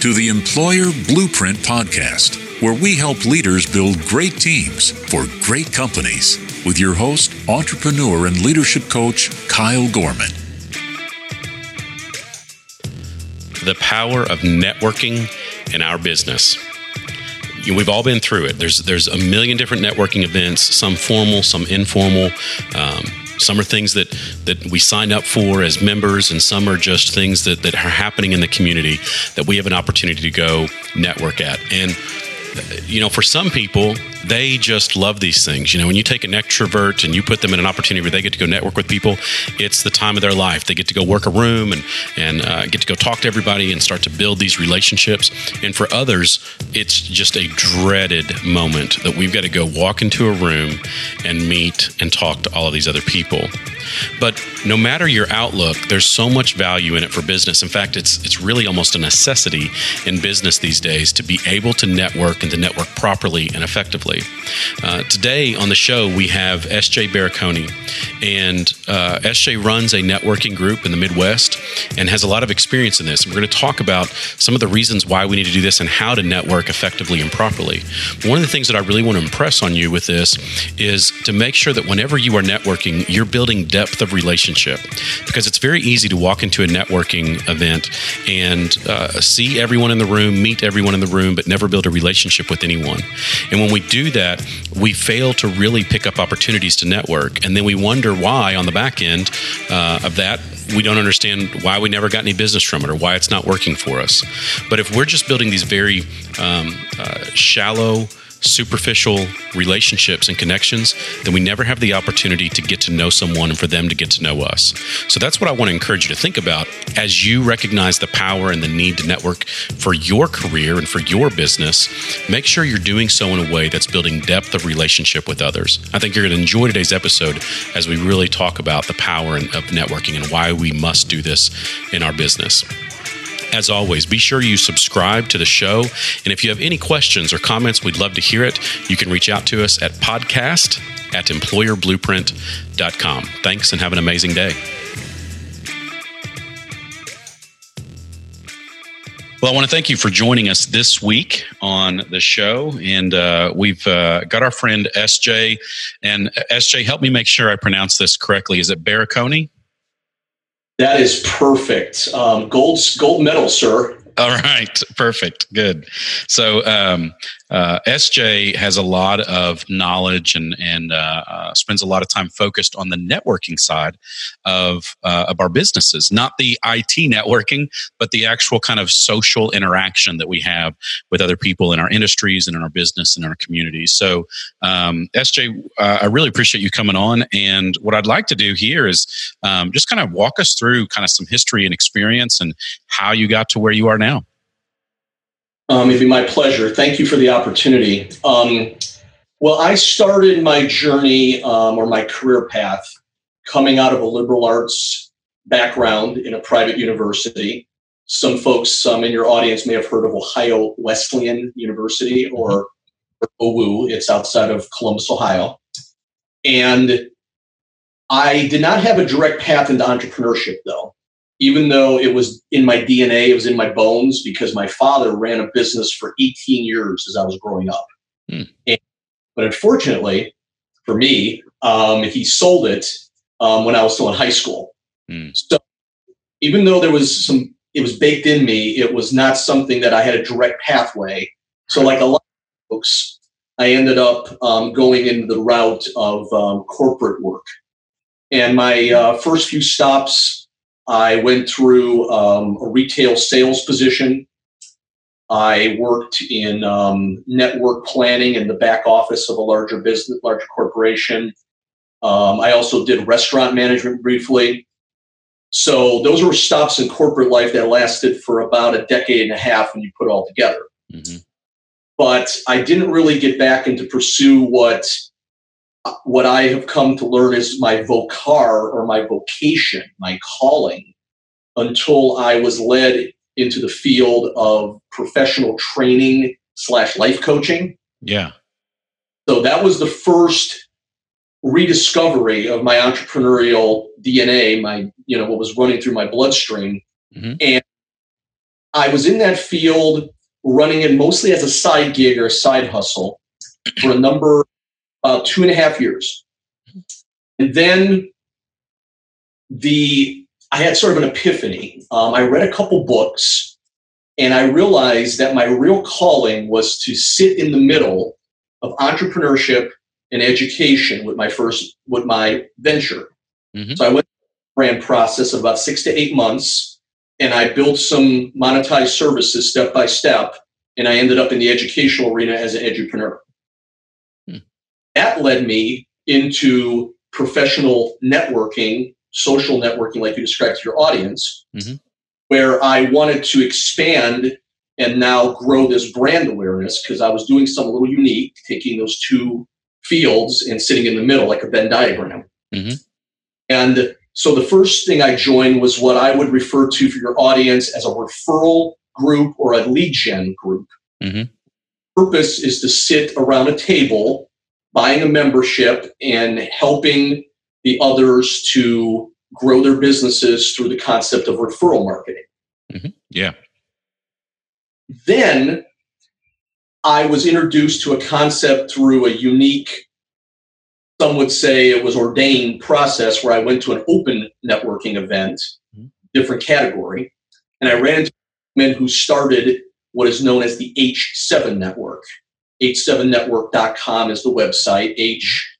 to the Employer Blueprint Podcast, where we help leaders build great teams for great companies with your host, entrepreneur, and leadership coach, Kyle Gorman. The power of networking in our business. We've all been through it. There's there's a million different networking events, some formal, some informal. Um, some are things that that we sign up for as members, and some are just things that that are happening in the community that we have an opportunity to go network at. And you know, for some people, they just love these things. You know, when you take an extrovert and you put them in an opportunity where they get to go network with people, it's the time of their life. They get to go work a room and and uh, get to go talk to everybody and start to build these relationships. And for others, it's just a dreaded moment that we've got to go walk into a room and meet and talk to all of these other people. But no matter your outlook, there's so much value in it for business. In fact, it's it's really almost a necessity in business these days to be able to network and to network properly and effectively. Uh, today on the show, we have SJ Baraconi, and uh, SJ runs a networking group in the Midwest and has a lot of experience in this. We're going to talk about some of the reasons why we need to do this and how to network effectively and properly. One of the things that I really want to impress on you with this is to make sure that whenever you are networking, you're building depth of relationship because it's very easy to walk into a networking event and uh, see everyone in the room, meet everyone in the room, but never build a relationship with anyone. And when we do that, we fail to really pick up opportunities to network. And then we wonder why on the back end uh, of that, we don't understand why we never got any business from it or why it's not working for us. But if we're just building these very um, uh, shallow, superficial relationships and connections, then we never have the opportunity to get to know someone and for them to get to know us. So that's what I want to encourage you to think about as you recognize the power and the need to network for your career and for your business. Make sure you're doing so in a way that's building depth of relationship with others. I think you're going to enjoy today's episode as we really talk about the power of networking and why we must do this in our business. As always, be sure you subscribe to the show. And if you have any questions or comments, we'd love to hear it. You can reach out to us at podcast at employerblueprint.com. Thanks and have an amazing day. Well, I want to thank you for joining us this week on the show. And uh, we've uh, got our friend SJ. And SJ, help me make sure I pronounce this correctly. Is it Baraconi? That is perfect. Um, gold gold medal, sir. All right, perfect, good. So um, uh, SJ has a lot of knowledge and and uh, uh, spends a lot of time focused on the networking side of uh, of our businesses, not the IT networking, but the actual kind of social interaction that we have with other people in our industries and in our business and in our communities. So, um, SJ, uh, I really appreciate you coming on. And what I'd like to do here is um, just kind of walk us through kind of some history and experience and how you got to where you are now. Um, it'd be my pleasure. Thank you for the opportunity. Um, well, I started my journey um, or my career path coming out of a liberal arts background in a private university. Some folks um, in your audience may have heard of Ohio Wesleyan University or, OWU. It's outside of Columbus, Ohio. And I did not have a direct path into entrepreneurship, though even though it was in my DNA, it was in my bones because my father ran a business for 18 years as I was growing up. Hmm. And, but unfortunately for me, um, he sold it um, when I was still in high school. Hmm. So even though there was some, it was baked in me, it was not something that I had a direct pathway. So, like a lot of folks, I ended up um, going in the route of um, corporate work. And my uh, first few stops I went through um, a retail sales position. I worked in um, network planning in the back office of a larger business, larger corporation. Um, I also did restaurant management briefly. So those were stops in corporate life that lasted for about a decade and a half when you put it all together. Mm-hmm. But I didn't really get back into pursue what what I have come to learn is my vocar or my vocation, my calling, until I was led into the field of professional training slash life coaching. Yeah. So that was the first rediscovery of my entrepreneurial DNA, my, you know, what was running through my bloodstream. Mm-hmm. And I was in that field running it mostly as a side gig or a side hustle for a number uh, two and a half years. And then the I had sort of an epiphany. Um, I read a couple books and I realized that my real calling was to sit in the middle of entrepreneurship and education with my first with my venture. Mm-hmm. So I went through a brand process of about six to eight months, and I built some monetized services step by step, and I ended up in the educational arena as an edupreneur. That led me into professional networking, social networking, like you described to your audience, mm-hmm. where I wanted to expand and now grow this brand awareness because I was doing something a little unique, taking those two fields and sitting in the middle like a Venn diagram. Mm-hmm. And so the first thing I joined was what I would refer to for your audience as a referral group or a lead gen group. Mm-hmm. Purpose is to sit around a table, buying a membership, and helping the others to grow their businesses through the concept of referral marketing. Mm-hmm. Yeah. Then I was introduced to a concept through a unique, some would say it was ordained process where I went to an open networking event, mm-hmm. different category, and I ran into men who started what is known as the H7 network. H7network.com is the website, H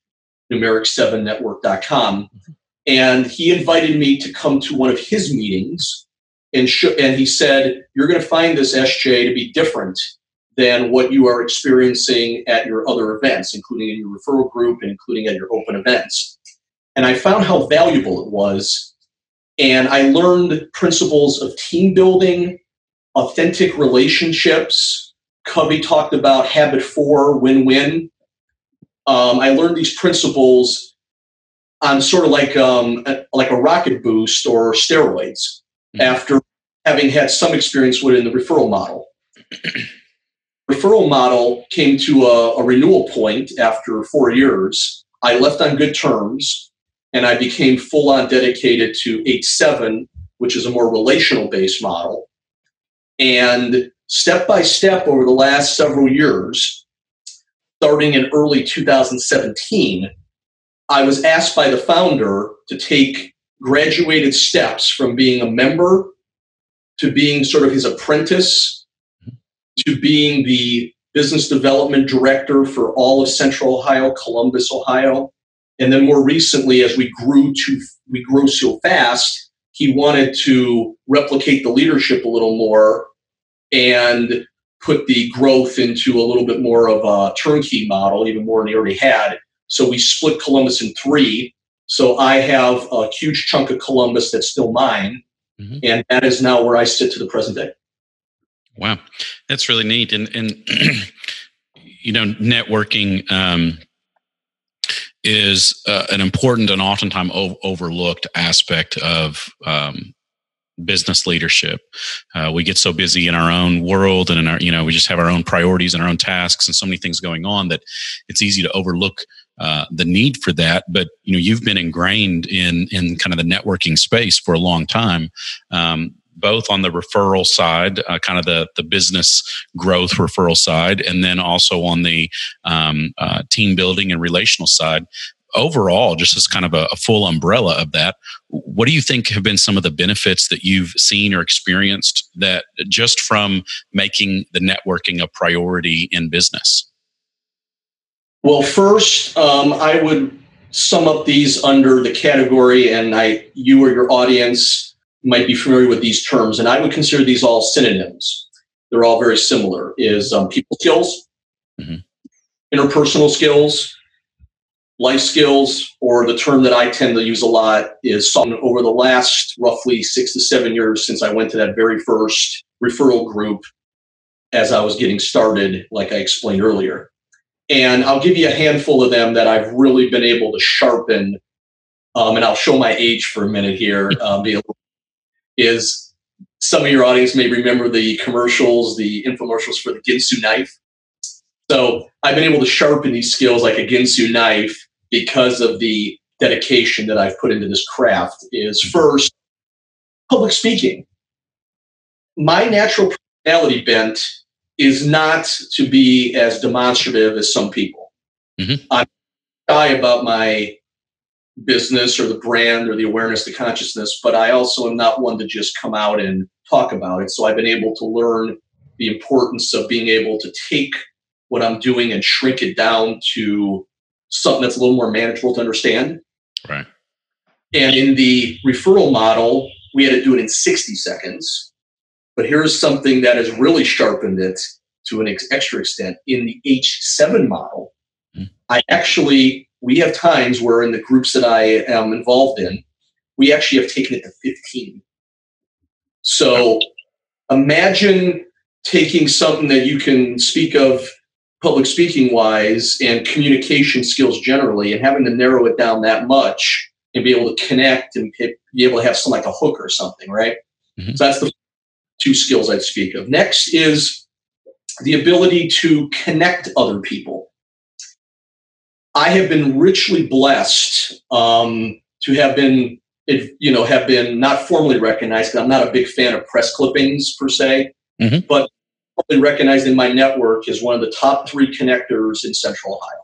numeric 7network.com. Mm-hmm. And he invited me to come to one of his meetings and, sh- and he said, You're going to find this SJ to be different than what you are experiencing at your other events, including in your referral group and including at your open events. And I found how valuable it was. And I learned principles of team building, authentic relationships. Covey talked about habit four, win win. Um, I learned these principles on sort of like um, a, like a rocket boost or steroids mm-hmm. after having had some experience within the referral model. referral model came to a, a renewal point after four years. I left on good terms and I became full on dedicated to H7, which is a more relational based model. And step by step over the last several years, starting in early 2017, I was asked by the founder to take graduated steps from being a member to being sort of his apprentice to being the business development director for all of Central Ohio, Columbus, Ohio. And then more recently, as we grew to we grew so fast, he wanted to replicate the leadership a little more and put the growth into a little bit more of a turnkey model, even more than he already had. So we split Columbus in three. So I have a huge chunk of Columbus that's still mine. Mm-hmm. And that is now where I sit to the present day. Wow, that's really neat. And and you know, networking um, is uh, an important and oftentimes o- overlooked aspect of um, business leadership. Uh, we get so busy in our own world and in our, you know, we just have our own priorities and our own tasks and so many things going on that it's easy to overlook uh, the need for that. But you know, you've been ingrained in in kind of the networking space for a long time. Um, both on the referral side, uh, kind of the the business growth referral side, and then also on the um, uh, team building and relational side. Overall, just as kind of a, a full umbrella of that, what do you think have been some of the benefits that you've seen or experienced that just from making the networking a priority in business? Well, first, um, I would sum up these under the category, and I, you or your audience might be familiar with these terms, and I would consider these all synonyms. They're all very similar. Is um, people skills, mm-hmm. interpersonal skills, life skills, or the term that I tend to use a lot is something over the last roughly six to seven years since I went to that very first referral group as I was getting started, like I explained earlier. And I'll give you a handful of them that I've really been able to sharpen. Um, and I'll show my age for a minute here, uh, be a little is some of your audience may remember the commercials, the infomercials for the Ginsu knife. So I've been able to sharpen these skills like a Ginsu knife because of the dedication that I've put into this craft is first public speaking. my natural personality bent is not to be as demonstrative as some people. Mm-hmm. I'm shy about my business or the brand or the awareness, the consciousness, but I also am not one to just come out and talk about it. So I've been able to learn the importance of being able to take what I'm doing and shrink it down to something that's a little more manageable to understand. Right. And in the referral model, we had to do it in 60 seconds. But here's something that has really sharpened it to an ex- extra extent. In the H7 model, mm. I actually, we have times where in the groups that I am involved in, we actually have taken it to 15. So imagine taking something that you can speak of public speaking wise and communication skills generally and having to narrow it down that much and be able to connect and be able to have some like a hook or something, right? Mm-hmm. So that's the two skills I'd speak of. Next is the ability to connect other people. I have been richly blessed um, to have been, you know, have been not formally recognized. I'm not a big fan of press clippings per se, mm-hmm. but recognized in my network as one of the top three connectors in Central Ohio.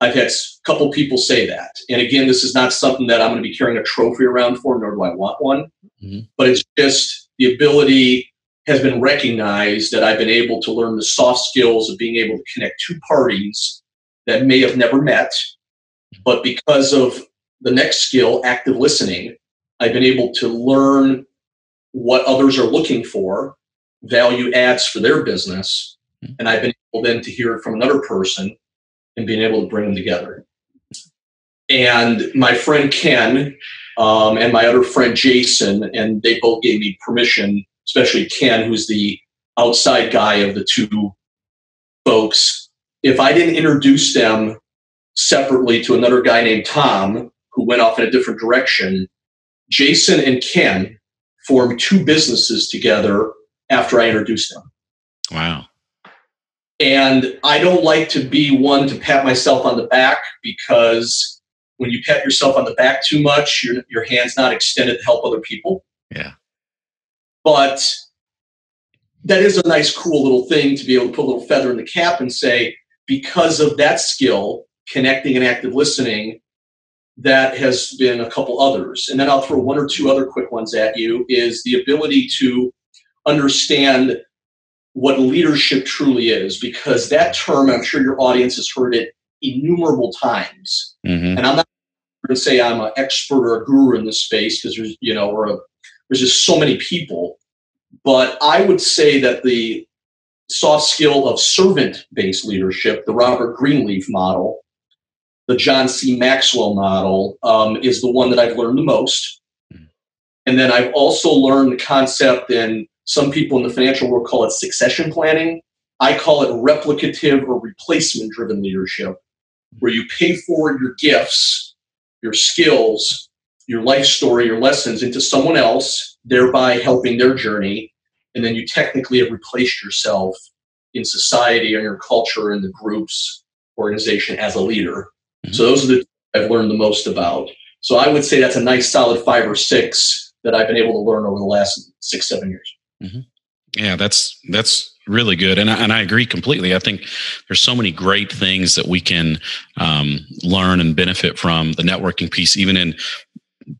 I've had a couple people say that. And again, this is not something that I'm going to be carrying a trophy around for, nor do I want one. Mm-hmm. But it's just the ability has been recognized that I've been able to learn the soft skills of being able to connect two parties that may have never met. But because of the next skill, active listening, I've been able to learn what others are looking for value adds for their business. Hmm. And I've been able then to hear it from another person and being able to bring them together. And my friend Ken um, and my other friend Jason, and they both gave me permission, especially Ken, who's the outside guy of the two folks. If I didn't introduce them separately to another guy named Tom, who went off in a different direction, Jason and Ken formed two businesses together after I introduce them. Wow. And I don't like to be one to pat myself on the back because when you pat yourself on the back too much, your, your hand's not extended to help other people. Yeah. But that is a nice, cool little thing to be able to put a little feather in the cap and say, because of that skill, connecting and active listening, that has been a couple others. And then I'll throw one or two other quick ones at you is the ability to understand what leadership truly is because that term i'm sure your audience has heard it innumerable times mm-hmm. and i'm not going to say i'm an expert or a guru in this space because there's you know or a, there's just so many people but i would say that the soft skill of servant based leadership the robert greenleaf model the john c maxwell model um, is the one that i've learned the most mm-hmm. and then i've also learned the concept in some people in the financial world call it succession planning. I call it replicative or replacement driven leadership, where you pay forward your gifts, your skills, your life story, your lessons into someone else, thereby helping their journey. And then you technically have replaced yourself in society and your culture and the groups organization as a leader. Mm-hmm. So those are the I've learned the most about. So I would say that's a nice solid five or six that I've been able to learn over the last six, seven years. Mm-hmm. Yeah, that's that's really good, and I, and I agree completely. I think there's so many great things that we can um, learn and benefit from the networking piece, even in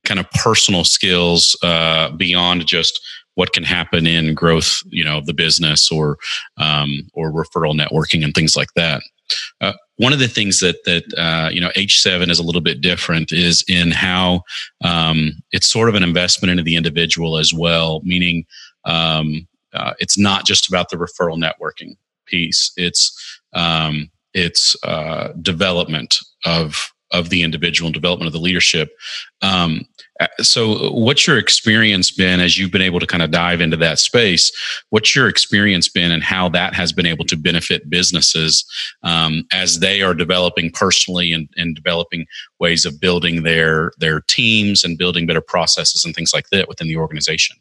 kind of personal skills uh, beyond just what can happen in growth, you know, the business or um, or referral networking and things like that. Uh, one of the things that that uh, you know H7 is a little bit different is in how um, it's sort of an investment into the individual as well, meaning um, uh, it's not just about the referral networking piece. It's um, it's uh, development of of the individual and development of the leadership. Um, uh, so, what's your experience been as you've been able to kind of dive into that space? What's your experience been and how that has been able to benefit businesses um, as they are developing personally and, and developing ways of building their their teams and building better processes and things like that within the organization?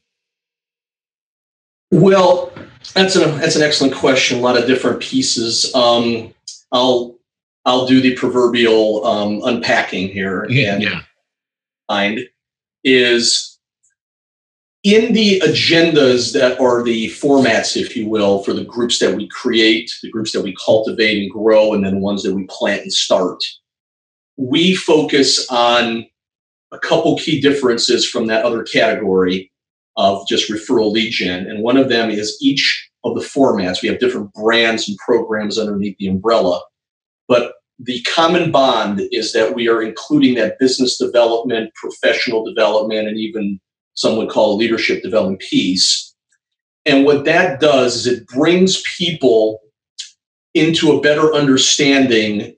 Well, that's an that's an excellent question. A lot of different pieces. Um, I'll I'll do the proverbial um, unpacking here. Yeah, and yeah. Mind is in the agendas that are the formats, if you will, for the groups that we create, the groups that we cultivate and grow, and then ones that we plant and start, we focus on a couple key differences from that other category of just referral lead gen. And one of them is each of the formats. We have different brands and programs underneath the umbrella. But the common bond is that we are including that business development, professional development, and even some would call leadership development piece. And what that does is it brings people into a better understanding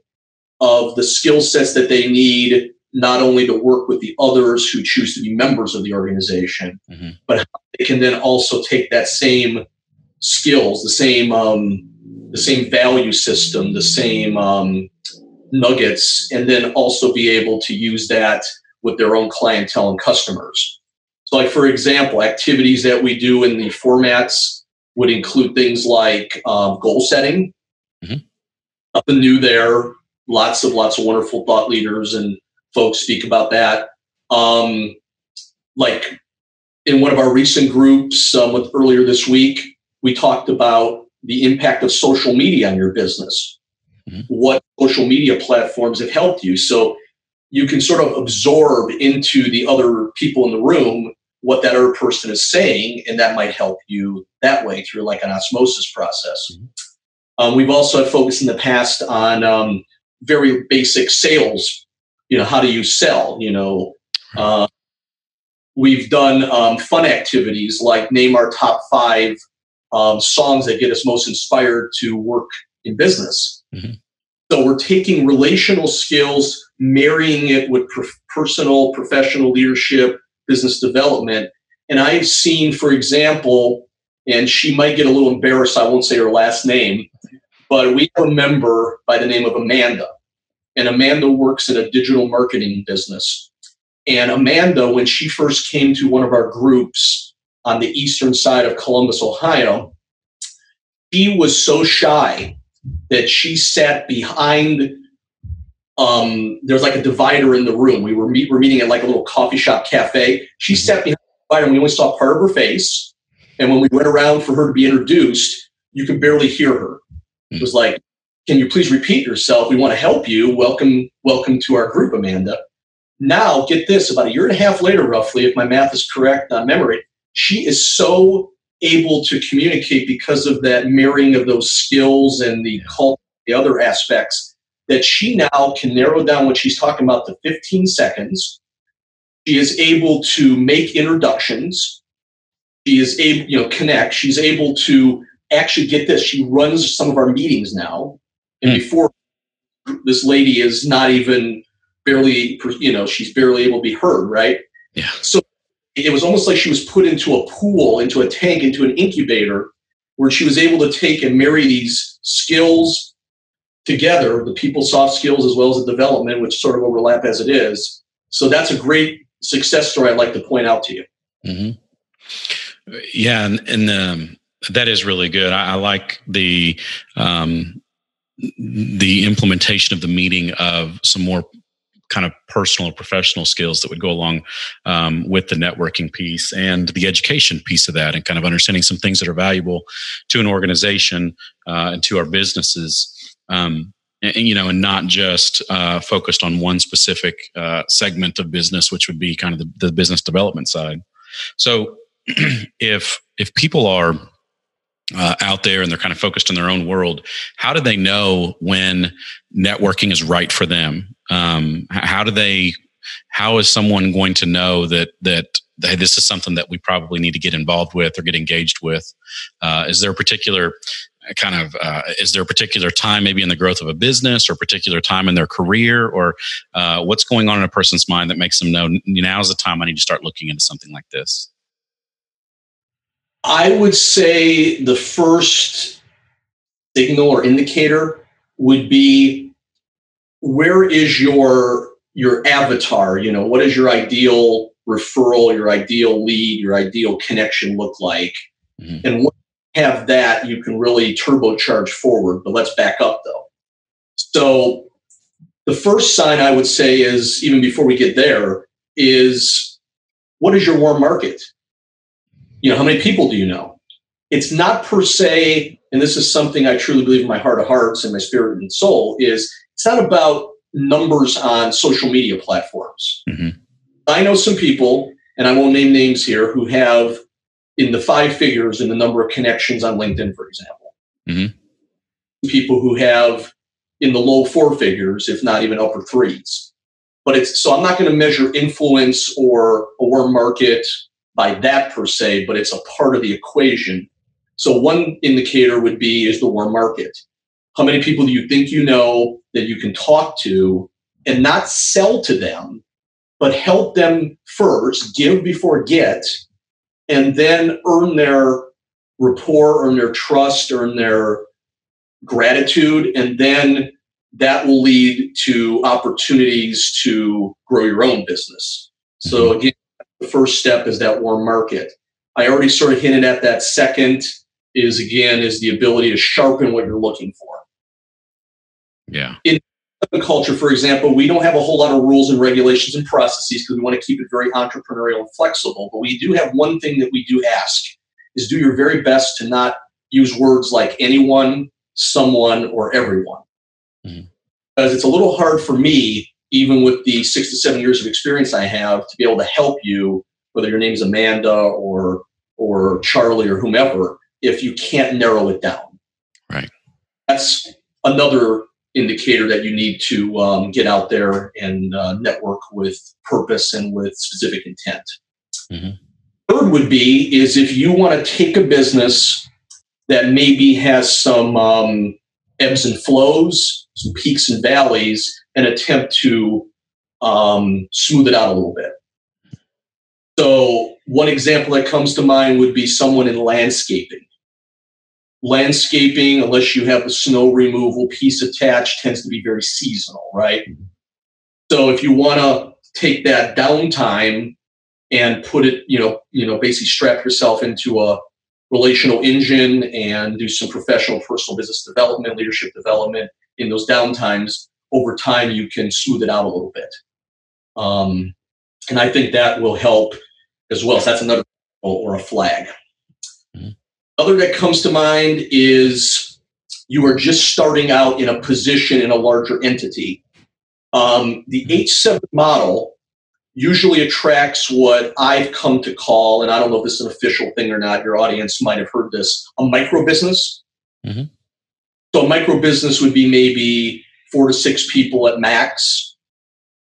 of the skill sets that they need not only to work with the others who choose to be members of the organization, mm-hmm. but they can then also take that same skills, the same um, the same value system, the same um, nuggets, and then also be able to use that with their own clientele and customers. So, like for example, activities that we do in the formats would include things like um, goal setting. Mm-hmm. Nothing new there. Lots of lots of wonderful thought leaders and folks speak about that. Um, like in one of our recent groups um, with earlier this week, we talked about the impact of social media on your business. Mm-hmm. What social media platforms have helped you. So you can sort of absorb into the other people in the room what that other person is saying, and that might help you that way through like an osmosis process. Mm-hmm. Um, we've also focused in the past on um, very basic sales you know how do you sell you know? Uh, we've done um, fun activities like name our top five um, songs that get us most inspired to work in business. Mm-hmm. so we're taking relational skills marrying it with pro- personal professional leadership business development. And i've seen for example and she might get a little embarrassed i won't say her last name but we have a member by the name of amanda and Amanda works in a digital marketing business. And Amanda, when she first came to one of our groups on the eastern side of Columbus, Ohio, she was so shy that she sat behind. Um, there was like a divider in the room. We were, meet, were meeting at like a little coffee shop cafe. She sat behind the divider, and we only saw part of her face. And when we went around for her to be introduced, you could barely hear her. It was like can you please repeat yourself? We want to help you. Welcome, welcome to our group, Amanda. Now, get this about a year and a half later, roughly, if my math is correct on memory, she is so able to communicate because of that marrying of those skills and the cult, the other aspects that she now can narrow down what she's talking about to 15 seconds. She is able to make introductions. She is able, you know, connect. She's able to actually get this. She runs some of our meetings now and mm. before this lady is not even barely, you know, she's barely able to be heard, right? Yeah. So it was almost like she was put into a pool, into a tank, into an incubator, where she was able to take and marry these skills together, the people soft skills as well as the development, which sort of overlap as it is. So that's a great success story I'd like to point out to you. Mm-hmm. Yeah, and, and um, that is really good. I, I like the um, the implementation of the meeting of some more kind of personal professional skills that would go along um, with the networking piece and the education piece of that and kind of understanding some things that are valuable to an organization uh, and to our businesses um, and, and, you know and not just uh, focused on one specific uh, segment of business which would be kind of the, the business development side. So if if people are uh, out there and they're kind of focused in their own world. How do they know when networking is right for them? Um, how do they? How is someone going to know that that hey, this is something that we probably need to get involved with or get engaged with? Uh, is there a particular kind of uh, is there a particular time maybe in the growth of a business or a particular time in their career or uh, what's going on in a person's mind that makes them know now is the time I need to start looking into something like this? I would say the first signal or indicator would be where is your your avatar? You know what is your ideal referral your ideal lead your ideal connection look like? Mm-hmm. and once you have that you can really turbocharge forward but let's back up though. So the first sign i would say is even before we get there is what is your warm market you know, how many people do you know? It's not per se, and this is something I truly believe in my heart of hearts and my spirit and soul, is it's not about numbers on social media platforms. Mm-hmm. I know some people, and I won't name names here, who have in the five figures in the number of connections on LinkedIn, for example. Mm-hmm. People who have in the low four figures, if not even upper threes. But it's so I'm not going to measure influence or or market by that per se, but it's a part of the equation. So one indicator would be is the warm market. How many people do you think you know that you can talk to and not sell to them, but help them first, give before get, and then earn their rapport, earn their trust, earn their gratitude, and then that will lead to opportunities to grow your own business. So mm-hmm. again, the first step is that warm market. I already sort of hinted at that second is again is the ability to sharpen what you're looking for. Yeah. In the culture, for example, we don't have a whole lot of rules and regulations and processes because we want to keep it very entrepreneurial and flexible. But we do have one thing that we do ask is do your very best to not use words like anyone, someone, or everyone. Mm-hmm. Because it's a little hard for me, even with the six to seven years of experience I have, to be able to help you, whether your name is Amanda or or Charlie or whomever, if you can't narrow it down. Right. That's another indicator that you need to um, get out there and uh, network with purpose and with specific intent. Mm-hmm. Third would be is if you want to take a business that maybe has some um, ebbs and flows, some peaks and valleys, and attempt to um, smooth it out a little bit. So, one example that comes to mind would be someone in landscaping. Landscaping, unless you have the snow removal piece attached, tends to be very seasonal, right? So, if you want to take that downtime and put it, you know, you know, basically strap yourself into a relational engine and do some professional personal business development, leadership development in those downtimes, over time you can smooth it out a little bit. Um, and I think that will help as well. So that's another or a flag. Mm-hmm. Other that comes to mind is you are just starting out in a position in a larger entity. Um, the H7 model usually attracts what I've come to call, and I don't know if this is an official thing or not, your audience might have heard this, a micro business. Mm-hmm. So a micro business would be maybe four to six people at max.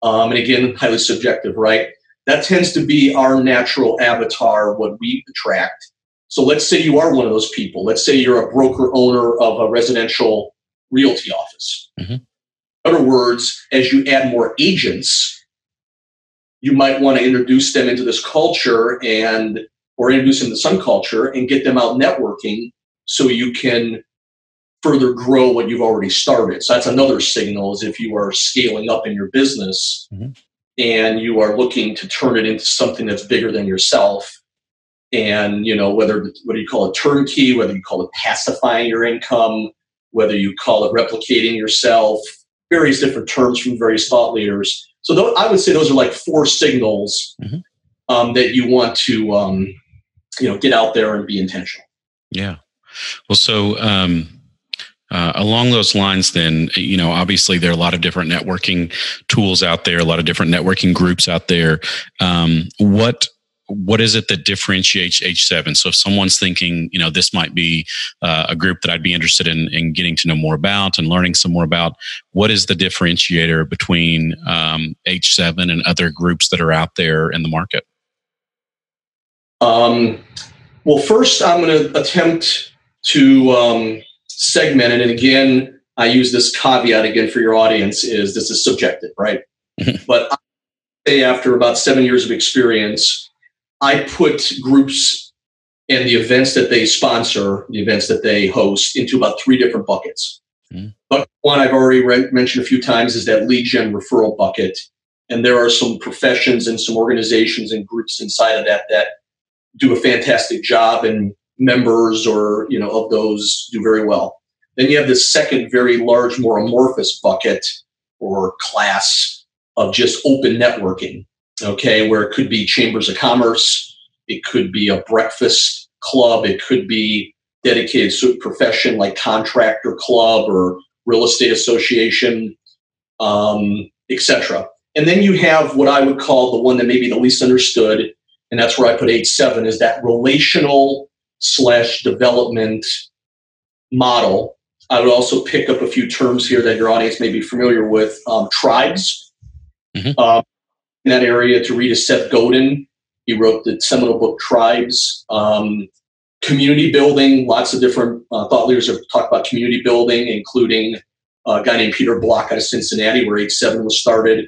Um, and again, highly subjective, right? That tends to be our natural avatar, what we attract. So let's say you are one of those people. Let's say you're a broker owner of a residential realty office. Mm-hmm. In other words, as you add more agents, you might want to introduce them into this culture and or introduce them to some culture and get them out networking so you can further grow what you've already started. So that's another signal is if you are scaling up in your business mm-hmm. and you are looking to turn it into something that's bigger than yourself. And you know whether what do you call it turnkey, whether you call it pacifying your income, whether you call it replicating yourself, various different terms from various thought leaders so th- I would say those are like four signals mm-hmm. um, that you want to, um, you know, get out there and be intentional. Yeah. Well, so um, uh, along those lines, then you know, obviously there are a lot of different networking tools out there, a lot of different networking groups out there. Um, what what is it that differentiates H7? So if someone's thinking, you know, this might be uh, a group that I'd be interested in, in getting to know more about and learning some more about, what is the differentiator between um, H7 and other groups that are out there in the market? Um, well, first, I'm going to attempt to um, segment it. And again, I use this caveat again for your audience is this is subjective, right? but I say after about seven years of experience, I put groups and the events that they sponsor, the events that they host, into about three different buckets. Mm. Bucket one I've already re- mentioned a few times is that lead gen referral bucket, and there are some professions and some organizations and groups inside of that that do a fantastic job, and members or you know of those do very well. Then you have this second, very large, more amorphous bucket or class of just open networking okay, where it could be chambers of commerce, It could be a breakfast club. It could be dedicated to a profession like contractor club or real estate association, um, etc. And then you have what I would call the one that may be the least understood, and that's where I put H7 is that relational slash development model. I would also pick up a few terms here that your audience may be familiar with. Um, tribes. Mm-hmm. Uh, in that area, to read is Seth Godin. He wrote the seminal book Tribes. Um, community building, lots of different uh, thought leaders have talked about community building, including a guy named Peter Block out of Cincinnati, where H7 was started.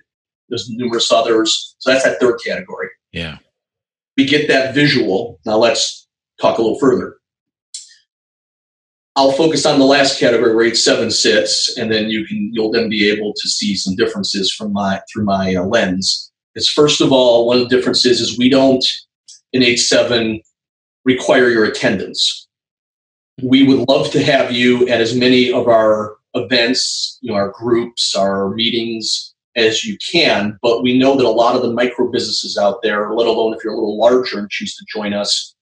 There's numerous others. So that's that third category. Yeah. We get that visual. Now let's talk a little further. I'll focus on the last category where H7 sits, and then you can you'll then be able to see some differences from my through my uh, lens. Is first of all, one of the differences is we don't in H7 require your attendance. We would love to have you at as many of our events, you know, our groups, our meetings as you can, but we know that a lot of the micro businesses out there, let alone if you're a little larger and choose to join us,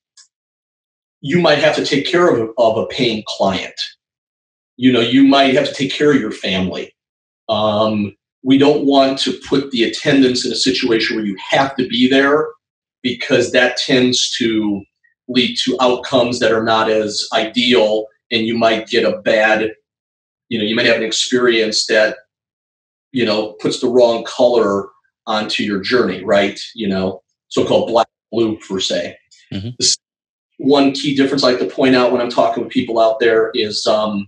you might have to take care of, of a paying client. You know, you might have to take care of your family. Um, we don't want to put the attendance in a situation where you have to be there because that tends to lead to outcomes that are not as ideal and you might get a bad you know you might have an experience that you know puts the wrong color onto your journey right you know so-called black blue per se mm-hmm. One key difference i like to point out when i'm talking with people out there is um,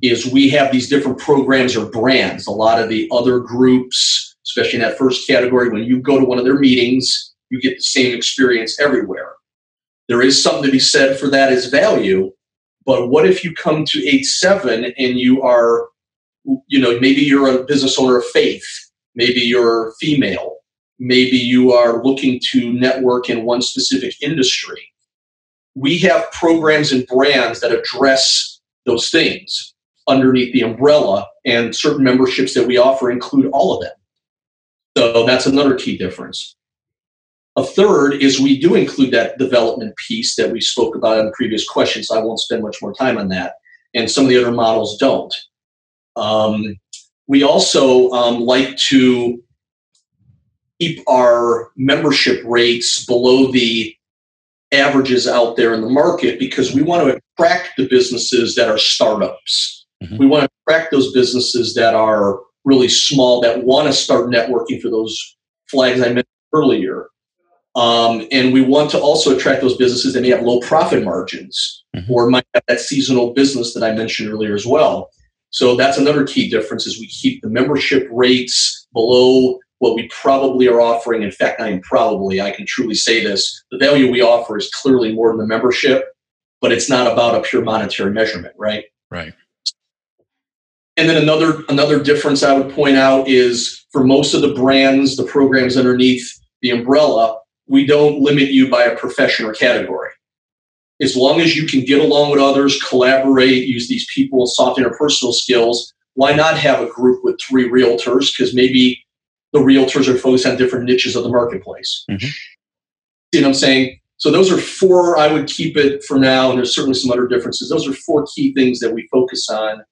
is we have these different programs or brands a lot of the other groups especially in that first category when you go to one of their meetings you get the same experience everywhere there is something to be said for that as value. But what if you come to H7 and you are, you know, maybe you're a business owner of faith, maybe you're female, maybe you are looking to network in one specific industry. We have programs and brands that address those things underneath the umbrella, and certain memberships that we offer include all of them. So that's another key difference. A third is we do include that development piece that we spoke about in previous questions. I won't spend much more time on that. And some of the other models don't. Um, we also um, like to keep our membership rates below the averages out there in the market because we want to attract the businesses that are startups. Mm-hmm. We want to attract those businesses that are really small that want to start networking for those flags I mentioned earlier. Um, and we want to also attract those businesses that may have low profit margins mm-hmm. or might have that seasonal business that I mentioned earlier as well. So that's another key difference is we keep the membership rates below what we probably are offering. In fact, I am probably, I can truly say this, the value we offer is clearly more than the membership, but it's not about a pure monetary measurement, right? Right. And then another another difference I would point out is for most of the brands, the programs underneath the umbrella, we don't limit you by a profession or category. As long as you can get along with others, collaborate, use these people, soft interpersonal skills, why not have a group with three realtors? Because maybe the realtors are focused on different niches of the marketplace. Mm-hmm. You know what I'm saying? So those are four, I would keep it for now, and there's certainly some other differences. Those are four key things that we focus on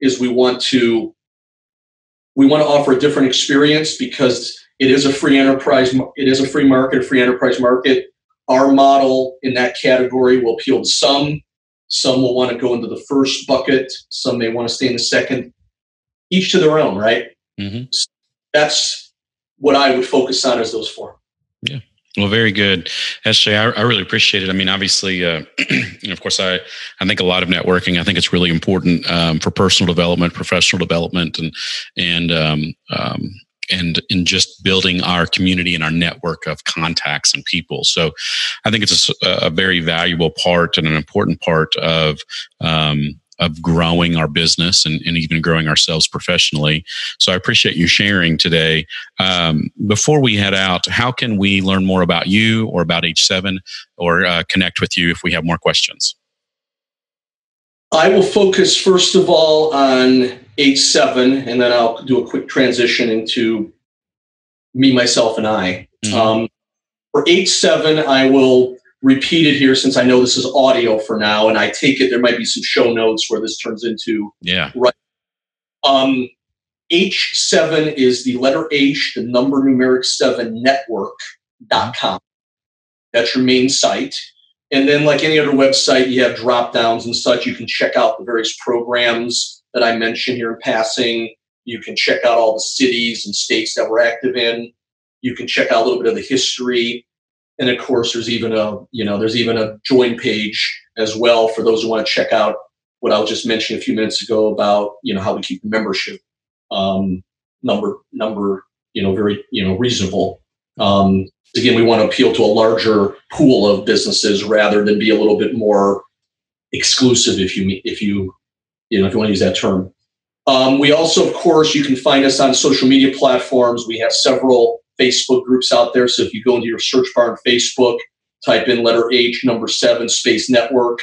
is we want to we want to offer a different experience because it is a free enterprise. It is a free market, a free enterprise market. Our model in that category will appeal to some. Some will want to go into the first bucket. Some may want to stay in the second. Each to their own, right? Mm-hmm. That's what I would focus on as those four. Yeah. Well, very good, SJ. I, I really appreciate it. I mean, obviously, uh, of course, I I think a lot of networking. I think it's really important um, for personal development, professional development, and and um, um, and in just building our community and our network of contacts and people. So I think it's a, a very valuable part and an important part of um, of growing our business and, and, even growing ourselves professionally. So I appreciate you sharing today. Um, before we head out, how can we learn more about you or about H7 or uh, connect with you if we have more questions? I will focus first of all on H7, and then I'll do a quick transition into me, myself, and I. Mm-hmm. Um, for H7, I will repeat it here since I know this is audio for now, and I take it there might be some show notes where this turns into yeah. Right. Um, H7 is the letter H, the number numeric seven network.com. That's your main site. And then, like any other website, you have drop downs and such. You can check out the various programs that I mentioned here in passing. You can check out all the cities and states that we're active in. You can check out a little bit of the history. And of course, there's even a, you know, there's even a join page as well for those who want to check out what I was just mentioning a few minutes ago about, you know, how we keep the membership um, number, number, you know, very, you know, reasonable. Um, again, we want to appeal to a larger pool of businesses rather than be a little bit more exclusive, if you if you you know if you want to use that term. Um, we also, of course, you can find us on social media platforms. We have several Facebook groups out there. So if you go into your search bar on Facebook, type in letter H, number seven, space network.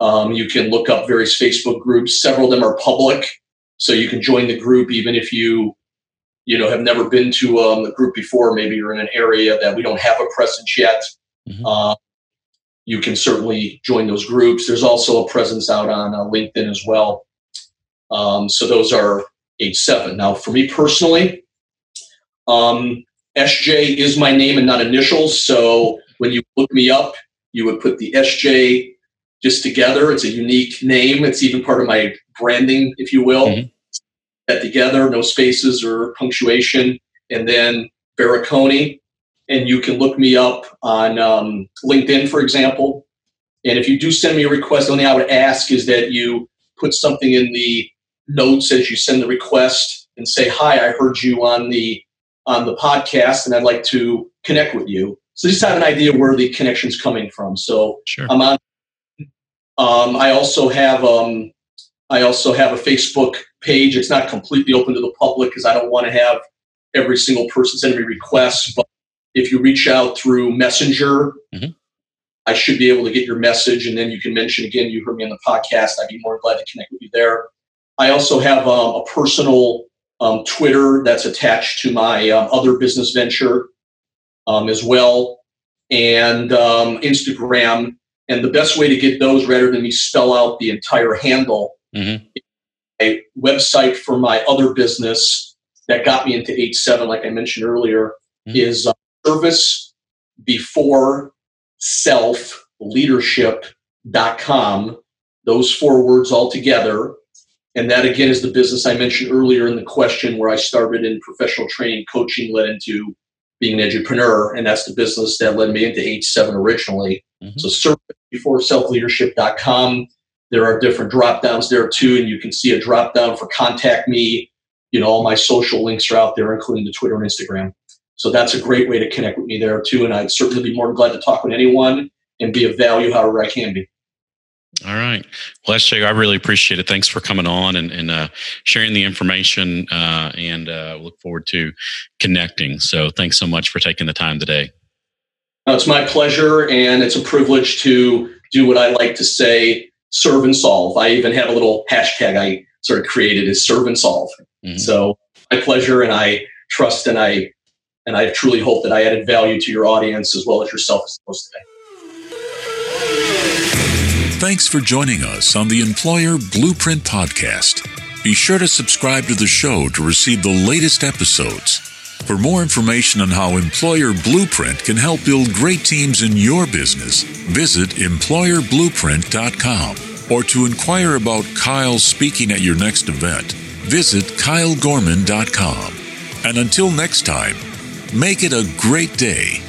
Um, you can look up various Facebook groups. Several of them are public, so you can join the group even if you you know have never been to um, the group before maybe you're in an area that we don't have a presence yet mm-hmm. uh, you can certainly join those groups there's also a presence out on uh, linkedin as well um, so those are H7 now for me personally um, sj is my name and not initials so when you look me up you would put the sj just together it's a unique name it's even part of my branding if you will mm-hmm that together, no spaces or punctuation, and then Baraconi. And you can look me up on um, LinkedIn, for example. And if you do send me a request, the only thing I would ask is that you put something in the notes as you send the request and say, "Hi, I heard you on the on the podcast, and I'd like to connect with you." So just have an idea where the connection's coming from. So sure. I'm on. Um, I also have um, I also have a Facebook page. It's not completely open to the public because I don't want to have every single person send me requests. But if you reach out through Messenger, mm-hmm. I should be able to get your message, and then you can mention again. You heard me on the podcast. I'd be more glad to connect with you there. I also have um, a personal um, Twitter that's attached to my um, other business venture um, as well, and um, Instagram. And the best way to get those, rather than me spell out the entire handle, mm-hmm a website for my other business that got me into H7, like I mentioned earlier, mm-hmm. is uh, service before self leadership.com. Those four words all together. And that again is the business I mentioned earlier in the question where I started in professional training, coaching, led into being an entrepreneur. And that's the business that led me into H7 originally. Mm-hmm. So service before self leadership.com there are different drop downs there too, and you can see a drop down for contact me. You know, all my social links are out there, including the Twitter and Instagram. So that's a great way to connect with me there too. And I'd certainly be more than glad to talk with anyone and be of value however I can be. All right. Well, SJ, I really appreciate it. Thanks for coming on and, and uh, sharing the information uh, and uh, look forward to connecting. So thanks so much for taking the time today. No, it's my pleasure and it's a privilege to do what I like to say serve and solve. I even have a little hashtag I sort of created is serve and solve. Mm-hmm. So my pleasure, and I trust and I and I truly hope that I added value to your audience as well as yourself as host today. Thanks for joining us on the Employer Blueprint Podcast. Be sure to subscribe to the show to receive the latest episodes. For more information on how Employer Blueprint can help build great teams in your business, visit employerblueprint.com. Or to inquire about Kyle speaking at your next event, visit kylegorman.com. And until next time, make it a great day.